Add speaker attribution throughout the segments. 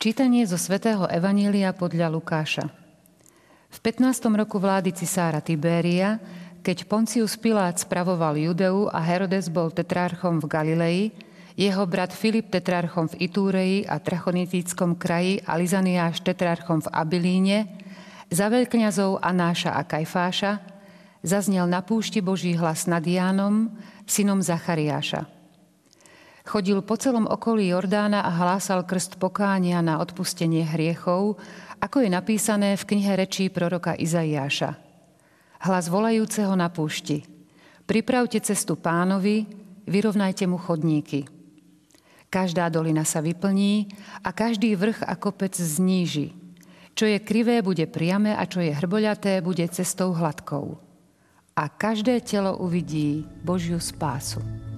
Speaker 1: Čítanie zo svätého Evanília podľa Lukáša. V 15. roku vlády cisára Tibéria, keď Poncius Pilát spravoval Judeu a Herodes bol tetrarchom v Galilei, jeho brat Filip tetrarchom v Itúreji a Trachonitickom kraji a Lizaniáš tetrarchom v Abiliíne, za veľkňazov Anáša a Kajfáša, zaznel na púšti Boží hlas nad Jánom, synom Zachariáša. Chodil po celom okolí Jordána a hlásal krst pokánia na odpustenie hriechov, ako je napísané v knihe rečí proroka Izaiáša. Hlas volajúceho na púšti. Pripravte cestu pánovi, vyrovnajte mu chodníky. Každá dolina sa vyplní a každý vrch a kopec zníži. Čo je krivé, bude priame a čo je hrboľaté, bude cestou hladkou. A každé telo uvidí Božiu spásu.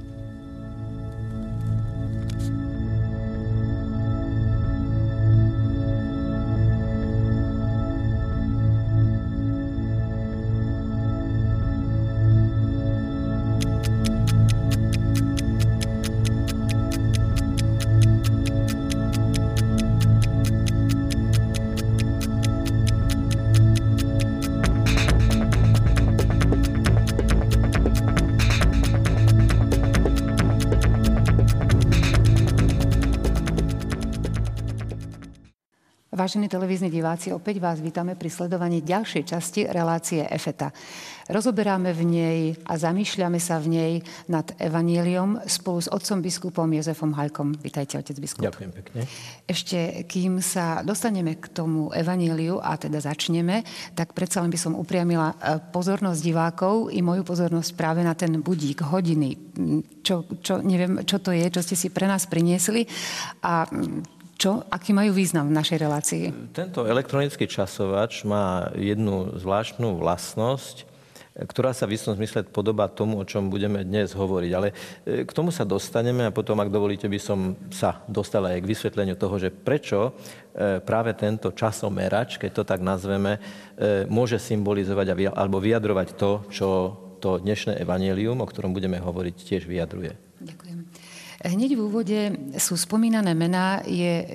Speaker 1: Vážení televízni diváci, opäť vás vítame pri sledovaní ďalšej časti relácie EFETA. Rozoberáme v nej a zamýšľame sa v nej nad Evaníliom spolu s otcom biskupom Jozefom Hajkom. Vítajte, otec biskup.
Speaker 2: Ďakujem pekne.
Speaker 1: Ešte kým sa dostaneme k tomu Evaníliu a teda začneme, tak predsa len by som upriamila e, pozornosť divákov i moju pozornosť práve na ten budík hodiny. Čo, čo, neviem, čo to je, čo ste si pre nás priniesli a čo, aký majú význam v našej relácii?
Speaker 2: Tento elektronický časovač má jednu zvláštnu vlastnosť, ktorá sa v istom zmysle podobá tomu, o čom budeme dnes hovoriť. Ale e, k tomu sa dostaneme a potom, ak dovolíte, by som sa dostala aj k vysvetleniu toho, že prečo e, práve tento časomerač, keď to tak nazveme, e, môže symbolizovať alebo vyjadrovať to, čo to dnešné evanelium, o ktorom budeme hovoriť, tiež vyjadruje.
Speaker 1: Ďakujem. Hneď v úvode sú spomínané mená, je e,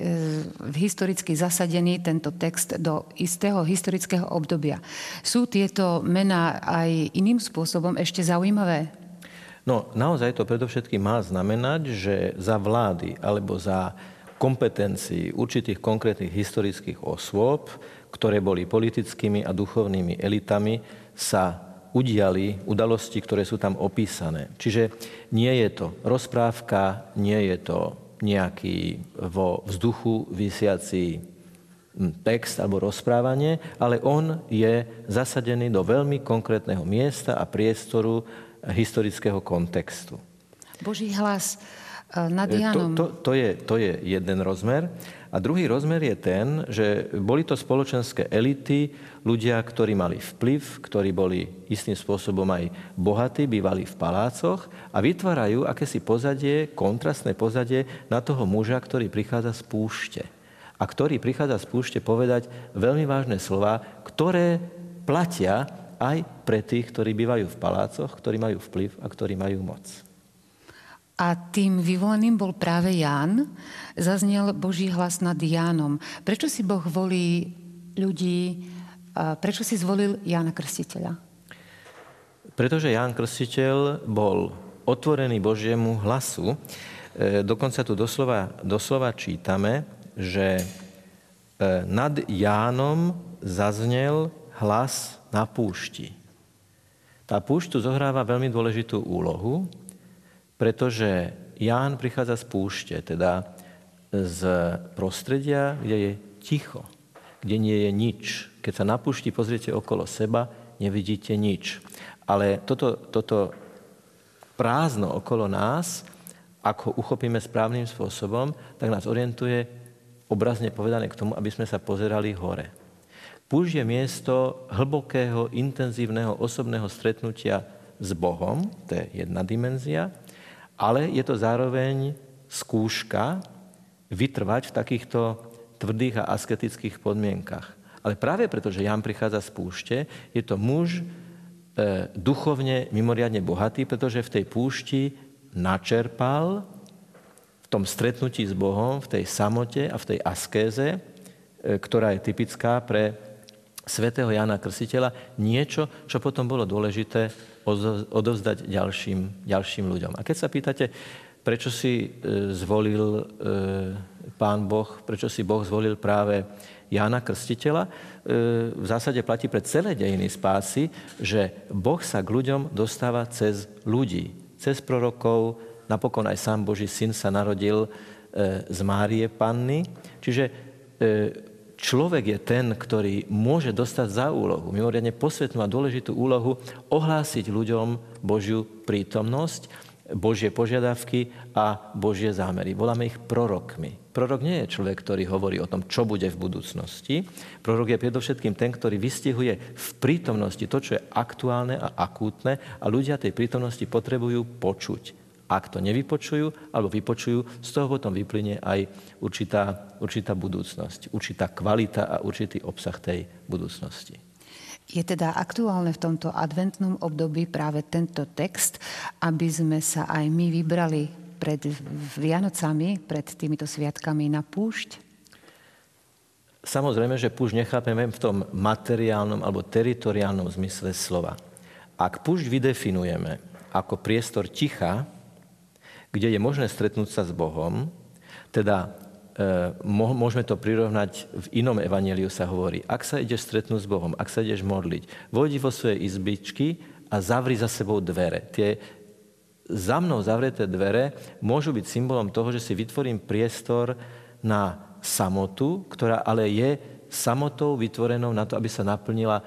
Speaker 1: historicky zasadený tento text do istého historického obdobia. Sú tieto mená aj iným spôsobom ešte zaujímavé?
Speaker 2: No, naozaj to predovšetkým má znamenať, že za vlády alebo za kompetencií určitých konkrétnych historických osôb, ktoré boli politickými a duchovnými elitami, sa udiali udalosti, ktoré sú tam opísané. Čiže nie je to rozprávka, nie je to nejaký vo vzduchu vysiaci hm, text alebo rozprávanie, ale on je zasadený do veľmi konkrétneho miesta a priestoru historického kontextu.
Speaker 1: Boží hlas eh, nad Janom.
Speaker 2: To, to, to, je, to je jeden rozmer. A druhý rozmer je ten, že boli to spoločenské elity, ľudia, ktorí mali vplyv, ktorí boli istým spôsobom aj bohatí, bývali v palácoch a vytvárajú akési pozadie, kontrastné pozadie na toho muža, ktorý prichádza z púšte. A ktorý prichádza z púšte povedať veľmi vážne slova, ktoré platia aj pre tých, ktorí bývajú v palácoch, ktorí majú vplyv a ktorí majú moc.
Speaker 1: A tým vyvoleným bol práve Ján. Zaznel Boží hlas nad Jánom. Prečo si Boh volí ľudí, prečo si zvolil Jána Krstiteľa?
Speaker 2: Pretože Ján Krstiteľ bol otvorený Božiemu hlasu. E, dokonca tu doslova, doslova čítame, že e, nad Jánom zaznel hlas na púšti. Tá púšť tu zohráva veľmi dôležitú úlohu, pretože Ján prichádza z púšte, teda z prostredia, kde je ticho, kde nie je nič. Keď sa na púšti pozriete okolo seba, nevidíte nič. Ale toto, toto prázdno okolo nás, ak ho uchopíme správnym spôsobom, tak nás orientuje obrazne povedané k tomu, aby sme sa pozerali hore. Púšť je miesto hlbokého, intenzívneho osobného stretnutia s Bohom, to je jedna dimenzia, ale je to zároveň skúška vytrvať v takýchto tvrdých a asketických podmienkach. Ale práve preto, že Jan prichádza z púšte, je to muž e, duchovne mimoriadne bohatý, pretože v tej púšti načerpal tom stretnutí s Bohom, v tej samote a v tej askéze, e, ktorá je typická pre svätého Jana Krstiteľa, niečo, čo potom bolo dôležité odovzdať ďalším, ďalším ľuďom. A keď sa pýtate, prečo si e, zvolil e, pán Boh, prečo si Boh zvolil práve Jána Krstiteľa, v zásade platí pre celé dejiny spásy, že Boh sa k ľuďom dostáva cez ľudí, cez prorokov, napokon aj sám Boží syn sa narodil z Márie Panny. Čiže človek je ten, ktorý môže dostať za úlohu, mimoriadne posvetnú a dôležitú úlohu, ohlásiť ľuďom Božiu prítomnosť, Božie požiadavky a Božie zámery. Voláme ich prorokmi. Prorok nie je človek, ktorý hovorí o tom, čo bude v budúcnosti. Prorok je predovšetkým ten, ktorý vystihuje v prítomnosti to, čo je aktuálne a akútne a ľudia tej prítomnosti potrebujú počuť. Ak to nevypočujú alebo vypočujú, z toho potom vyplyne aj určitá, určitá budúcnosť, určitá kvalita a určitý obsah tej budúcnosti.
Speaker 1: Je teda aktuálne v tomto adventnom období práve tento text, aby sme sa aj my vybrali pred Vianocami, pred týmito sviatkami na púšť?
Speaker 2: Samozrejme, že púšť nechápeme v tom materiálnom alebo teritoriálnom zmysle slova. Ak púšť vydefinujeme ako priestor ticha, kde je možné stretnúť sa s Bohom, teda e, môžeme to prirovnať, v inom evaneliu sa hovorí, ak sa ideš stretnúť s Bohom, ak sa ideš modliť, vojdi vo svoje izbičky a zavri za sebou dvere. Tie za mnou zavreté dvere môžu byť symbolom toho, že si vytvorím priestor na samotu, ktorá ale je samotou vytvorenou na to, aby sa naplnila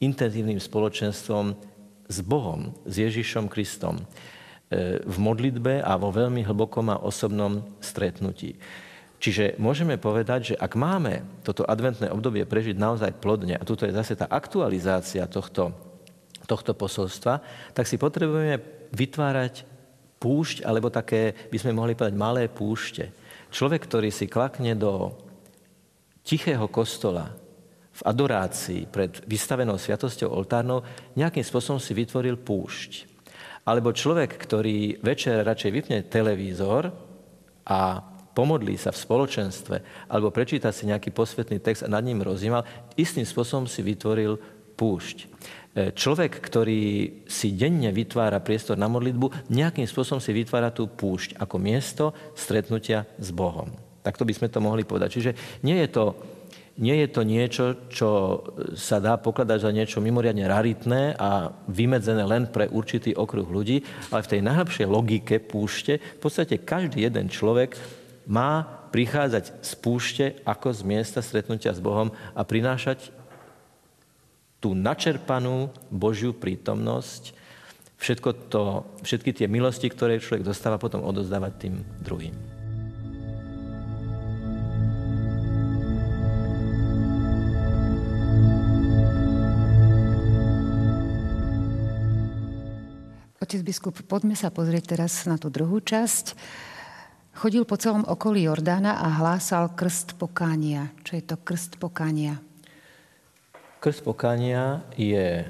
Speaker 2: intenzívnym spoločenstvom s Bohom, s Ježišom Kristom. E, v modlitbe a vo veľmi hlbokom a osobnom stretnutí. Čiže môžeme povedať, že ak máme toto adventné obdobie prežiť naozaj plodne, a tuto je zase tá aktualizácia tohto, tohto posolstva, tak si potrebujeme vytvárať púšť, alebo také, by sme mohli povedať, malé púšte. Človek, ktorý si klakne do tichého kostola, v adorácii pred vystavenou sviatosťou oltárnou, nejakým spôsobom si vytvoril púšť. Alebo človek, ktorý večer radšej vypne televízor a pomodlí sa v spoločenstve, alebo prečíta si nejaký posvetný text a nad ním rozímal, istým spôsobom si vytvoril púšť. E, človek, ktorý si denne vytvára priestor na modlitbu, nejakým spôsobom si vytvára tú púšť ako miesto stretnutia s Bohom. Takto by sme to mohli povedať. Čiže nie je to nie je to niečo, čo sa dá pokladať za niečo mimoriadne raritné a vymedzené len pre určitý okruh ľudí, ale v tej najlepšej logike púšte v podstate každý jeden človek má prichádzať z púšte ako z miesta stretnutia s Bohom a prinášať tú načerpanú Božiu prítomnosť, všetko to, všetky tie milosti, ktoré človek dostáva, potom odozdávať tým druhým.
Speaker 1: Otec biskup, poďme sa pozrieť teraz na tú druhú časť. Chodil po celom okolí Jordána a hlásal krst pokánia. Čo je to krst pokánia?
Speaker 2: Krst pokánia je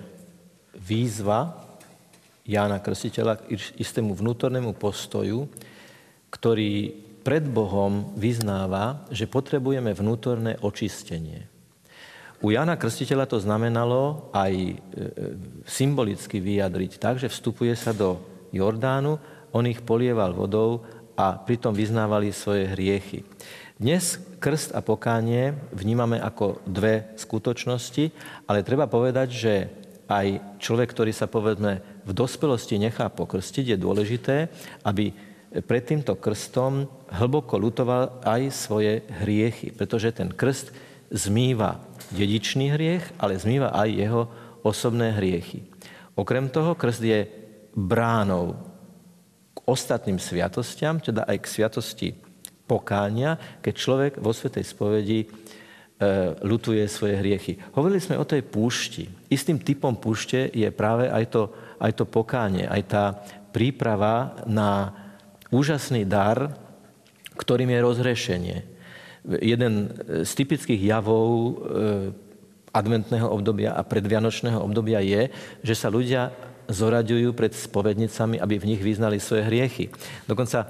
Speaker 2: výzva Jána Krstiteľa k istému vnútornému postoju, ktorý pred Bohom vyznáva, že potrebujeme vnútorné očistenie. U Jana Krstiteľa to znamenalo aj e, e, symbolicky vyjadriť tak, že vstupuje sa do Jordánu, on ich polieval vodou a pritom vyznávali svoje hriechy. Dnes krst a pokánie vnímame ako dve skutočnosti, ale treba povedať, že aj človek, ktorý sa povedzme v dospelosti nechá pokrstiť, je dôležité, aby pred týmto krstom hlboko lutoval aj svoje hriechy, pretože ten krst zmýva dedičný hriech, ale zmýva aj jeho osobné hriechy. Okrem toho, krst je bránou k ostatným sviatostiam, teda aj k sviatosti pokánia, keď človek vo Svetej spovedi e, lutuje svoje hriechy. Hovorili sme o tej púšti. Istým typom púšte je práve aj to, aj to pokánie, aj tá príprava na úžasný dar, ktorým je rozhrešenie jeden z typických javov eh, adventného obdobia a predvianočného obdobia je, že sa ľudia zoraďujú pred spovednicami, aby v nich vyznali svoje hriechy. Dokonca e,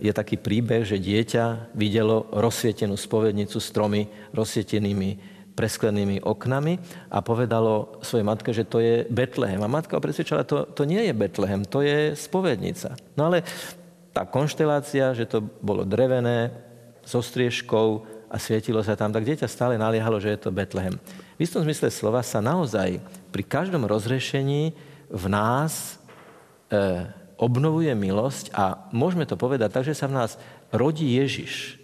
Speaker 2: je taký príbeh, že dieťa videlo rozsvietenú spovednicu s tromi rozsvietenými presklenými oknami a povedalo svojej matke, že to je Betlehem. A matka ho presvedčala, to, to nie je Betlehem, to je spovednica. No ale tá konštelácia, že to bolo drevené, so striežkou a svietilo sa tam, tak dieťa stále naliehalo, že je to Betlehem. V istom zmysle slova sa naozaj pri každom rozrešení v nás e, obnovuje milosť a môžeme to povedať tak, že sa v nás rodí Ježiš.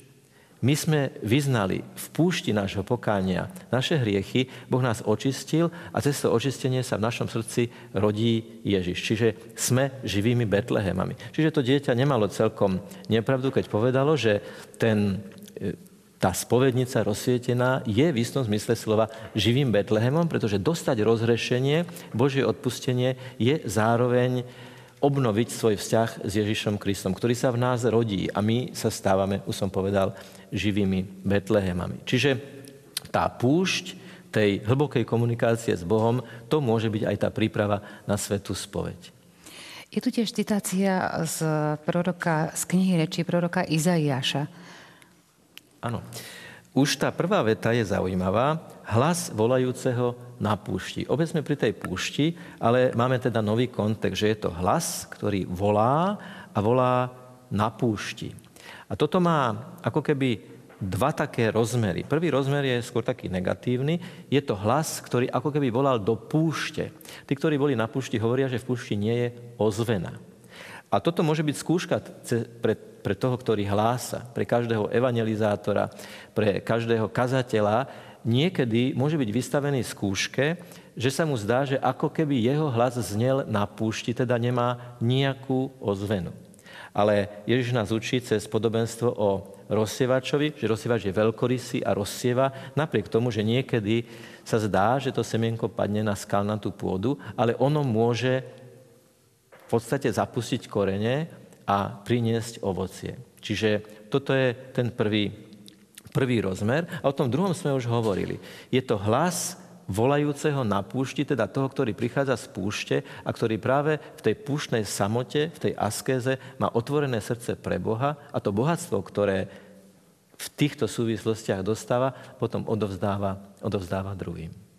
Speaker 2: My sme vyznali v púšti nášho pokánia naše hriechy, Boh nás očistil a cez to očistenie sa v našom srdci rodí Ježiš. Čiže sme živými Betlehemami. Čiže to dieťa nemalo celkom nepravdu, keď povedalo, že ten, e, tá spovednica rozsvietená je v istom zmysle slova živým Betlehemom, pretože dostať rozhrešenie, Božie odpustenie je zároveň obnoviť svoj vzťah s Ježišom Kristom, ktorý sa v nás rodí a my sa stávame, už som povedal, živými Betlehemami. Čiže tá púšť tej hlbokej komunikácie s Bohom, to môže byť aj tá príprava na svetú spoveď.
Speaker 1: Je tu tiež citácia z, proroka, z knihy reči proroka Izaiáša.
Speaker 2: Áno. Už tá prvá veta je zaujímavá. Hlas volajúceho na púšti. Opäť sme pri tej púšti, ale máme teda nový kontext, že je to hlas, ktorý volá a volá na púšti. A toto má ako keby dva také rozmery. Prvý rozmer je skôr taký negatívny. Je to hlas, ktorý ako keby volal do púšte. Tí, ktorí boli na púšti, hovoria, že v púšti nie je ozvena. A toto môže byť skúška pre, pre toho, ktorý hlása, pre každého evangelizátora, pre každého kazateľa. Niekedy môže byť vystavený skúške, že sa mu zdá, že ako keby jeho hlas znel na púšti, teda nemá nejakú ozvenu. Ale Ježiš nás učí cez podobenstvo o rozsievačovi, že rozsievač je veľkorysý a rozsieva, napriek tomu, že niekedy sa zdá, že to semienko padne na skalnatú pôdu, ale ono môže v podstate zapustiť korene a priniesť ovocie. Čiže toto je ten prvý, prvý rozmer. A o tom druhom sme už hovorili. Je to hlas volajúceho na púšti, teda toho, ktorý prichádza z púšte a ktorý práve v tej púštnej samote, v tej askéze má otvorené srdce pre Boha a to bohatstvo, ktoré v týchto súvislostiach dostáva, potom odovzdáva, odovzdáva druhým.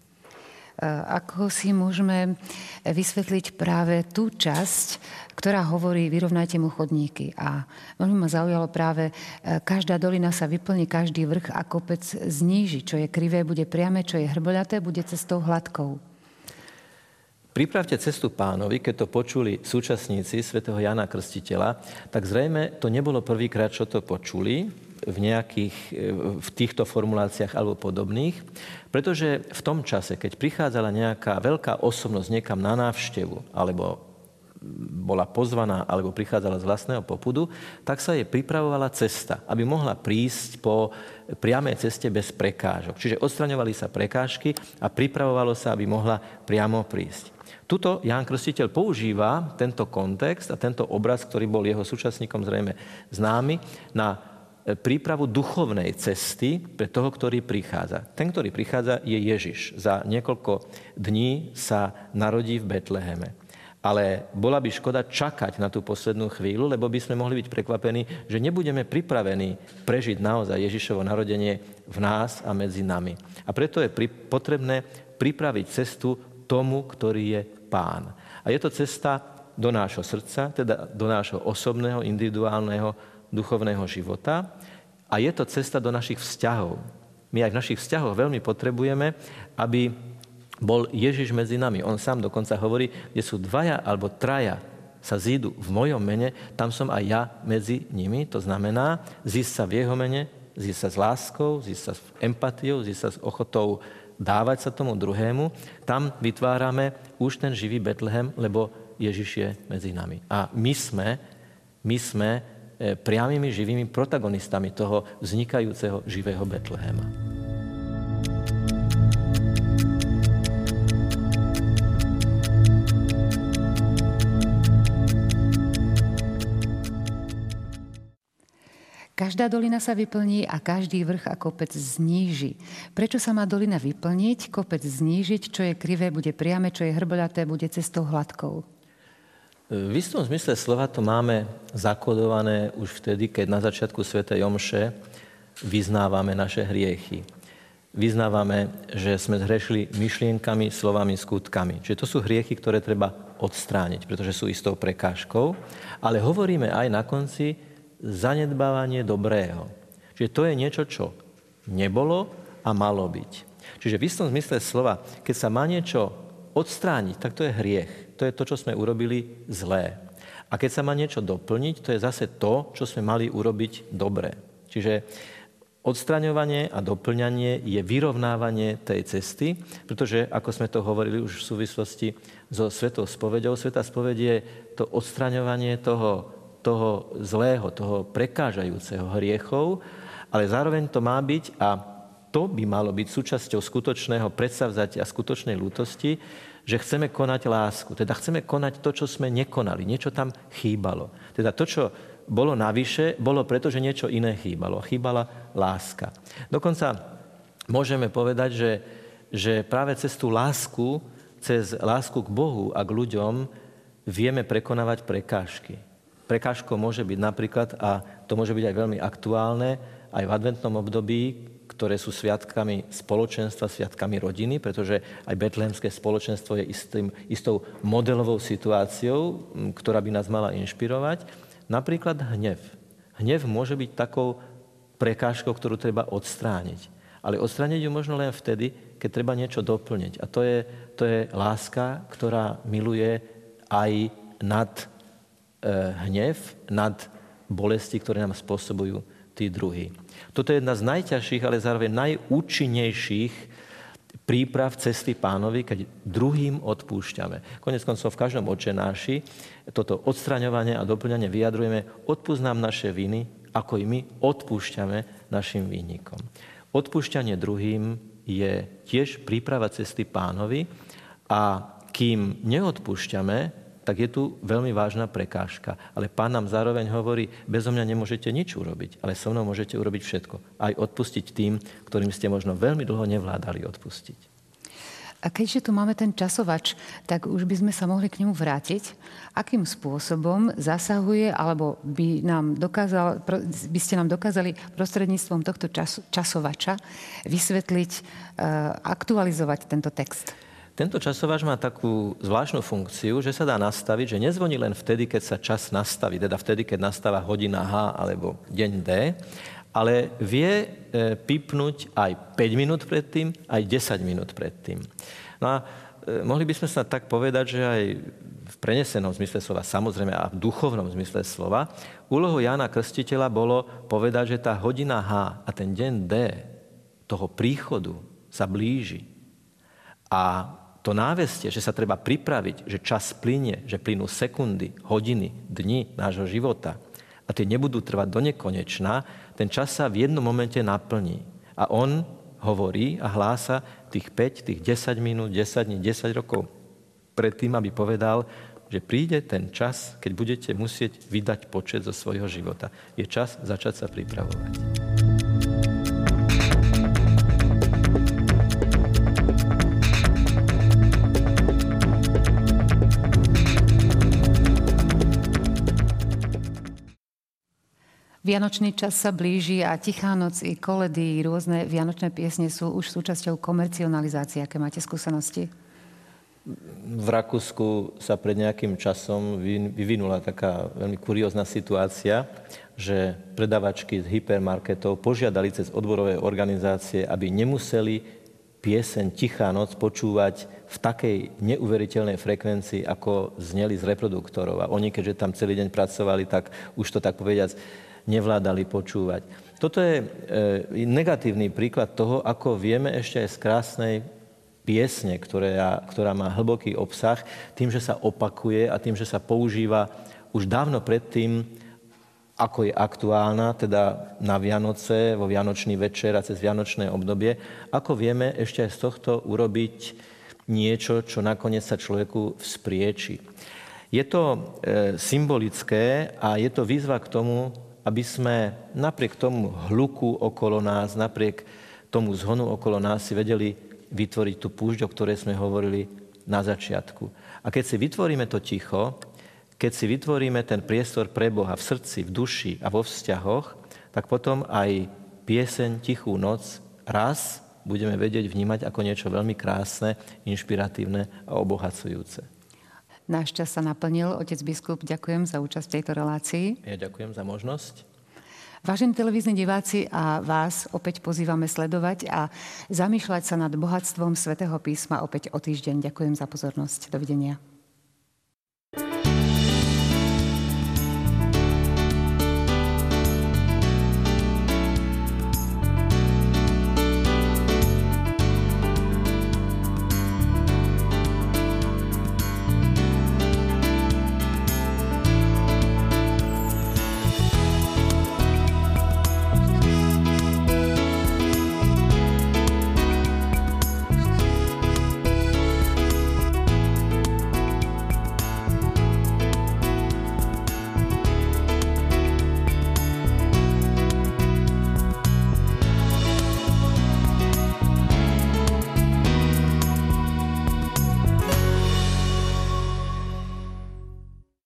Speaker 1: Ako si môžeme vysvetliť práve tú časť, ktorá hovorí vyrovnajte mu chodníky. A veľmi ma zaujalo práve, e, každá dolina sa vyplní, každý vrch a kopec zníži. Čo je krivé, bude priame, čo je hrboľaté, bude cestou hladkou.
Speaker 2: Pripravte cestu pánovi, keď to počuli súčasníci svätého Jana Krstiteľa, tak zrejme to nebolo prvýkrát, čo to počuli, v nejakých, v týchto formuláciách alebo podobných, pretože v tom čase, keď prichádzala nejaká veľká osobnosť niekam na návštevu, alebo bola pozvaná, alebo prichádzala z vlastného popudu, tak sa jej pripravovala cesta, aby mohla prísť po priamej ceste bez prekážok. Čiže odstraňovali sa prekážky a pripravovalo sa, aby mohla priamo prísť. Tuto Ján Krstiteľ používa tento kontext a tento obraz, ktorý bol jeho súčasníkom zrejme známy, na prípravu duchovnej cesty pre toho, ktorý prichádza. Ten, ktorý prichádza, je Ježiš. Za niekoľko dní sa narodí v Betleheme. Ale bola by škoda čakať na tú poslednú chvíľu, lebo by sme mohli byť prekvapení, že nebudeme pripravení prežiť naozaj Ježišovo narodenie v nás a medzi nami. A preto je potrebné pripraviť cestu tomu, ktorý je pán. A je to cesta do nášho srdca, teda do nášho osobného, individuálneho duchovného života a je to cesta do našich vzťahov. My aj v našich vzťahoch veľmi potrebujeme, aby bol Ježiš medzi nami. On sám dokonca hovorí, kde sú dvaja alebo traja sa zídu v mojom mene, tam som aj ja medzi nimi. To znamená zísť sa v jeho mene, zísť sa s láskou, zísť sa s empatiou, zísť sa s ochotou dávať sa tomu druhému. Tam vytvárame už ten živý Betlehem, lebo Ježiš je medzi nami. A my sme, my sme priamými živými protagonistami toho vznikajúceho živého Betlehema.
Speaker 1: Každá dolina sa vyplní a každý vrch a kopec zníži. Prečo sa má dolina vyplniť, kopec znížiť, čo je krivé, bude priame, čo je hrboľaté, bude cestou hladkou?
Speaker 2: V istom zmysle slova to máme zakodované už vtedy, keď na začiatku Sv. Jomše vyznávame naše hriechy. Vyznávame, že sme zhrešili myšlienkami, slovami, skutkami. Čiže to sú hriechy, ktoré treba odstrániť, pretože sú istou prekážkou. Ale hovoríme aj na konci zanedbávanie dobrého. Čiže to je niečo, čo nebolo a malo byť. Čiže v istom zmysle slova, keď sa má niečo odstrániť, tak to je hriech. To je to, čo sme urobili zlé. A keď sa má niečo doplniť, to je zase to, čo sme mali urobiť dobre. Čiže Odstraňovanie a doplňanie je vyrovnávanie tej cesty, pretože, ako sme to hovorili už v súvislosti so Svetou spovedou, Sveta spoveď je to odstraňovanie toho, toho zlého, toho prekážajúceho hriechov, ale zároveň to má byť a to by malo byť súčasťou skutočného predsavzatia a skutočnej lútosti, že chceme konať lásku. Teda chceme konať to, čo sme nekonali. Niečo tam chýbalo. Teda to, čo bolo navyše, bolo preto, že niečo iné chýbalo. Chýbala láska. Dokonca môžeme povedať, že, že práve cez tú lásku, cez lásku k Bohu a k ľuďom vieme prekonávať prekážky. Prekážkou môže byť napríklad, a to môže byť aj veľmi aktuálne, aj v adventnom období, ktoré sú sviatkami spoločenstva, sviatkami rodiny, pretože aj betlehemské spoločenstvo je istým, istou modelovou situáciou, ktorá by nás mala inšpirovať. Napríklad hnev. Hnev môže byť takou prekážkou, ktorú treba odstrániť. Ale odstrániť ju možno len vtedy, keď treba niečo doplniť. A to je, to je láska, ktorá miluje aj nad e, hnev, nad bolesti, ktoré nám spôsobujú tí druhí. Toto je jedna z najťažších, ale zároveň najúčinnejších príprav cesty pánovi, keď druhým odpúšťame. Konec koncov v každom očenáši toto odstraňovanie a doplňanie vyjadrujeme, odpúsť nám naše viny, ako i my odpúšťame našim výnikom. Odpúšťanie druhým je tiež príprava cesty pánovi a kým neodpúšťame, tak je tu veľmi vážna prekážka. Ale pán nám zároveň hovorí, bezo mňa nemôžete nič urobiť, ale so mnou môžete urobiť všetko. Aj odpustiť tým, ktorým ste možno veľmi dlho nevládali odpustiť.
Speaker 1: A keďže tu máme ten časovač, tak už by sme sa mohli k nemu vrátiť. Akým spôsobom zasahuje, alebo by, nám dokázal, by ste nám dokázali prostredníctvom tohto čas, časovača vysvetliť, e, aktualizovať tento text?
Speaker 2: Tento časovač má takú zvláštnu funkciu, že sa dá nastaviť, že nezvoní len vtedy, keď sa čas nastaví, teda vtedy, keď nastáva hodina H alebo deň D, ale vie e, pipnúť aj 5 minút predtým, aj 10 minút predtým. No a e, mohli by sme sa tak povedať, že aj v prenesenom zmysle slova, samozrejme a v duchovnom zmysle slova, úlohou Jana Krstiteľa bolo povedať, že tá hodina H a ten deň D toho príchodu sa blíži. A to návestie, že sa treba pripraviť, že čas plynie, že plynú sekundy, hodiny, dni nášho života a tie nebudú trvať do nekonečná, ten čas sa v jednom momente naplní. A on hovorí a hlása tých 5, tých 10 minút, 10 dní, 10 rokov predtým, aby povedal, že príde ten čas, keď budete musieť vydať počet zo svojho života. Je čas začať sa pripravovať.
Speaker 1: Vianočný čas sa blíži a Tichá noc i koledy, rôzne vianočné piesne sú už súčasťou komercionalizácie. Aké máte skúsenosti?
Speaker 2: V Rakúsku sa pred nejakým časom vyvinula taká veľmi kuriózna situácia, že predavačky z hypermarketov požiadali cez odborové organizácie, aby nemuseli pieseň Tichá noc počúvať v takej neuveriteľnej frekvencii, ako zneli z reproduktorov. A oni, keďže tam celý deň pracovali, tak už to tak povediať nevládali počúvať. Toto je e, negatívny príklad toho, ako vieme ešte aj z krásnej piesne, ktorá, ktorá má hlboký obsah, tým, že sa opakuje a tým, že sa používa už dávno predtým, ako je aktuálna, teda na Vianoce, vo Vianočný večer a cez Vianočné obdobie, ako vieme ešte aj z tohto urobiť niečo, čo nakoniec sa človeku vzprieči. Je to e, symbolické a je to výzva k tomu, aby sme napriek tomu hluku okolo nás, napriek tomu zhonu okolo nás si vedeli vytvoriť tú púšť, o ktorej sme hovorili na začiatku. A keď si vytvoríme to ticho, keď si vytvoríme ten priestor pre Boha v srdci, v duši a vo vzťahoch, tak potom aj pieseň Tichú noc raz budeme vedieť vnímať ako niečo veľmi krásne, inšpiratívne a obohacujúce.
Speaker 1: Náš čas sa naplnil. Otec biskup, ďakujem za účasť v tejto relácii.
Speaker 2: Ja ďakujem za možnosť.
Speaker 1: Vážení televízni diváci a vás opäť pozývame sledovať a zamýšľať sa nad bohatstvom svätého písma opäť o týždeň. Ďakujem za pozornosť. Dovidenia.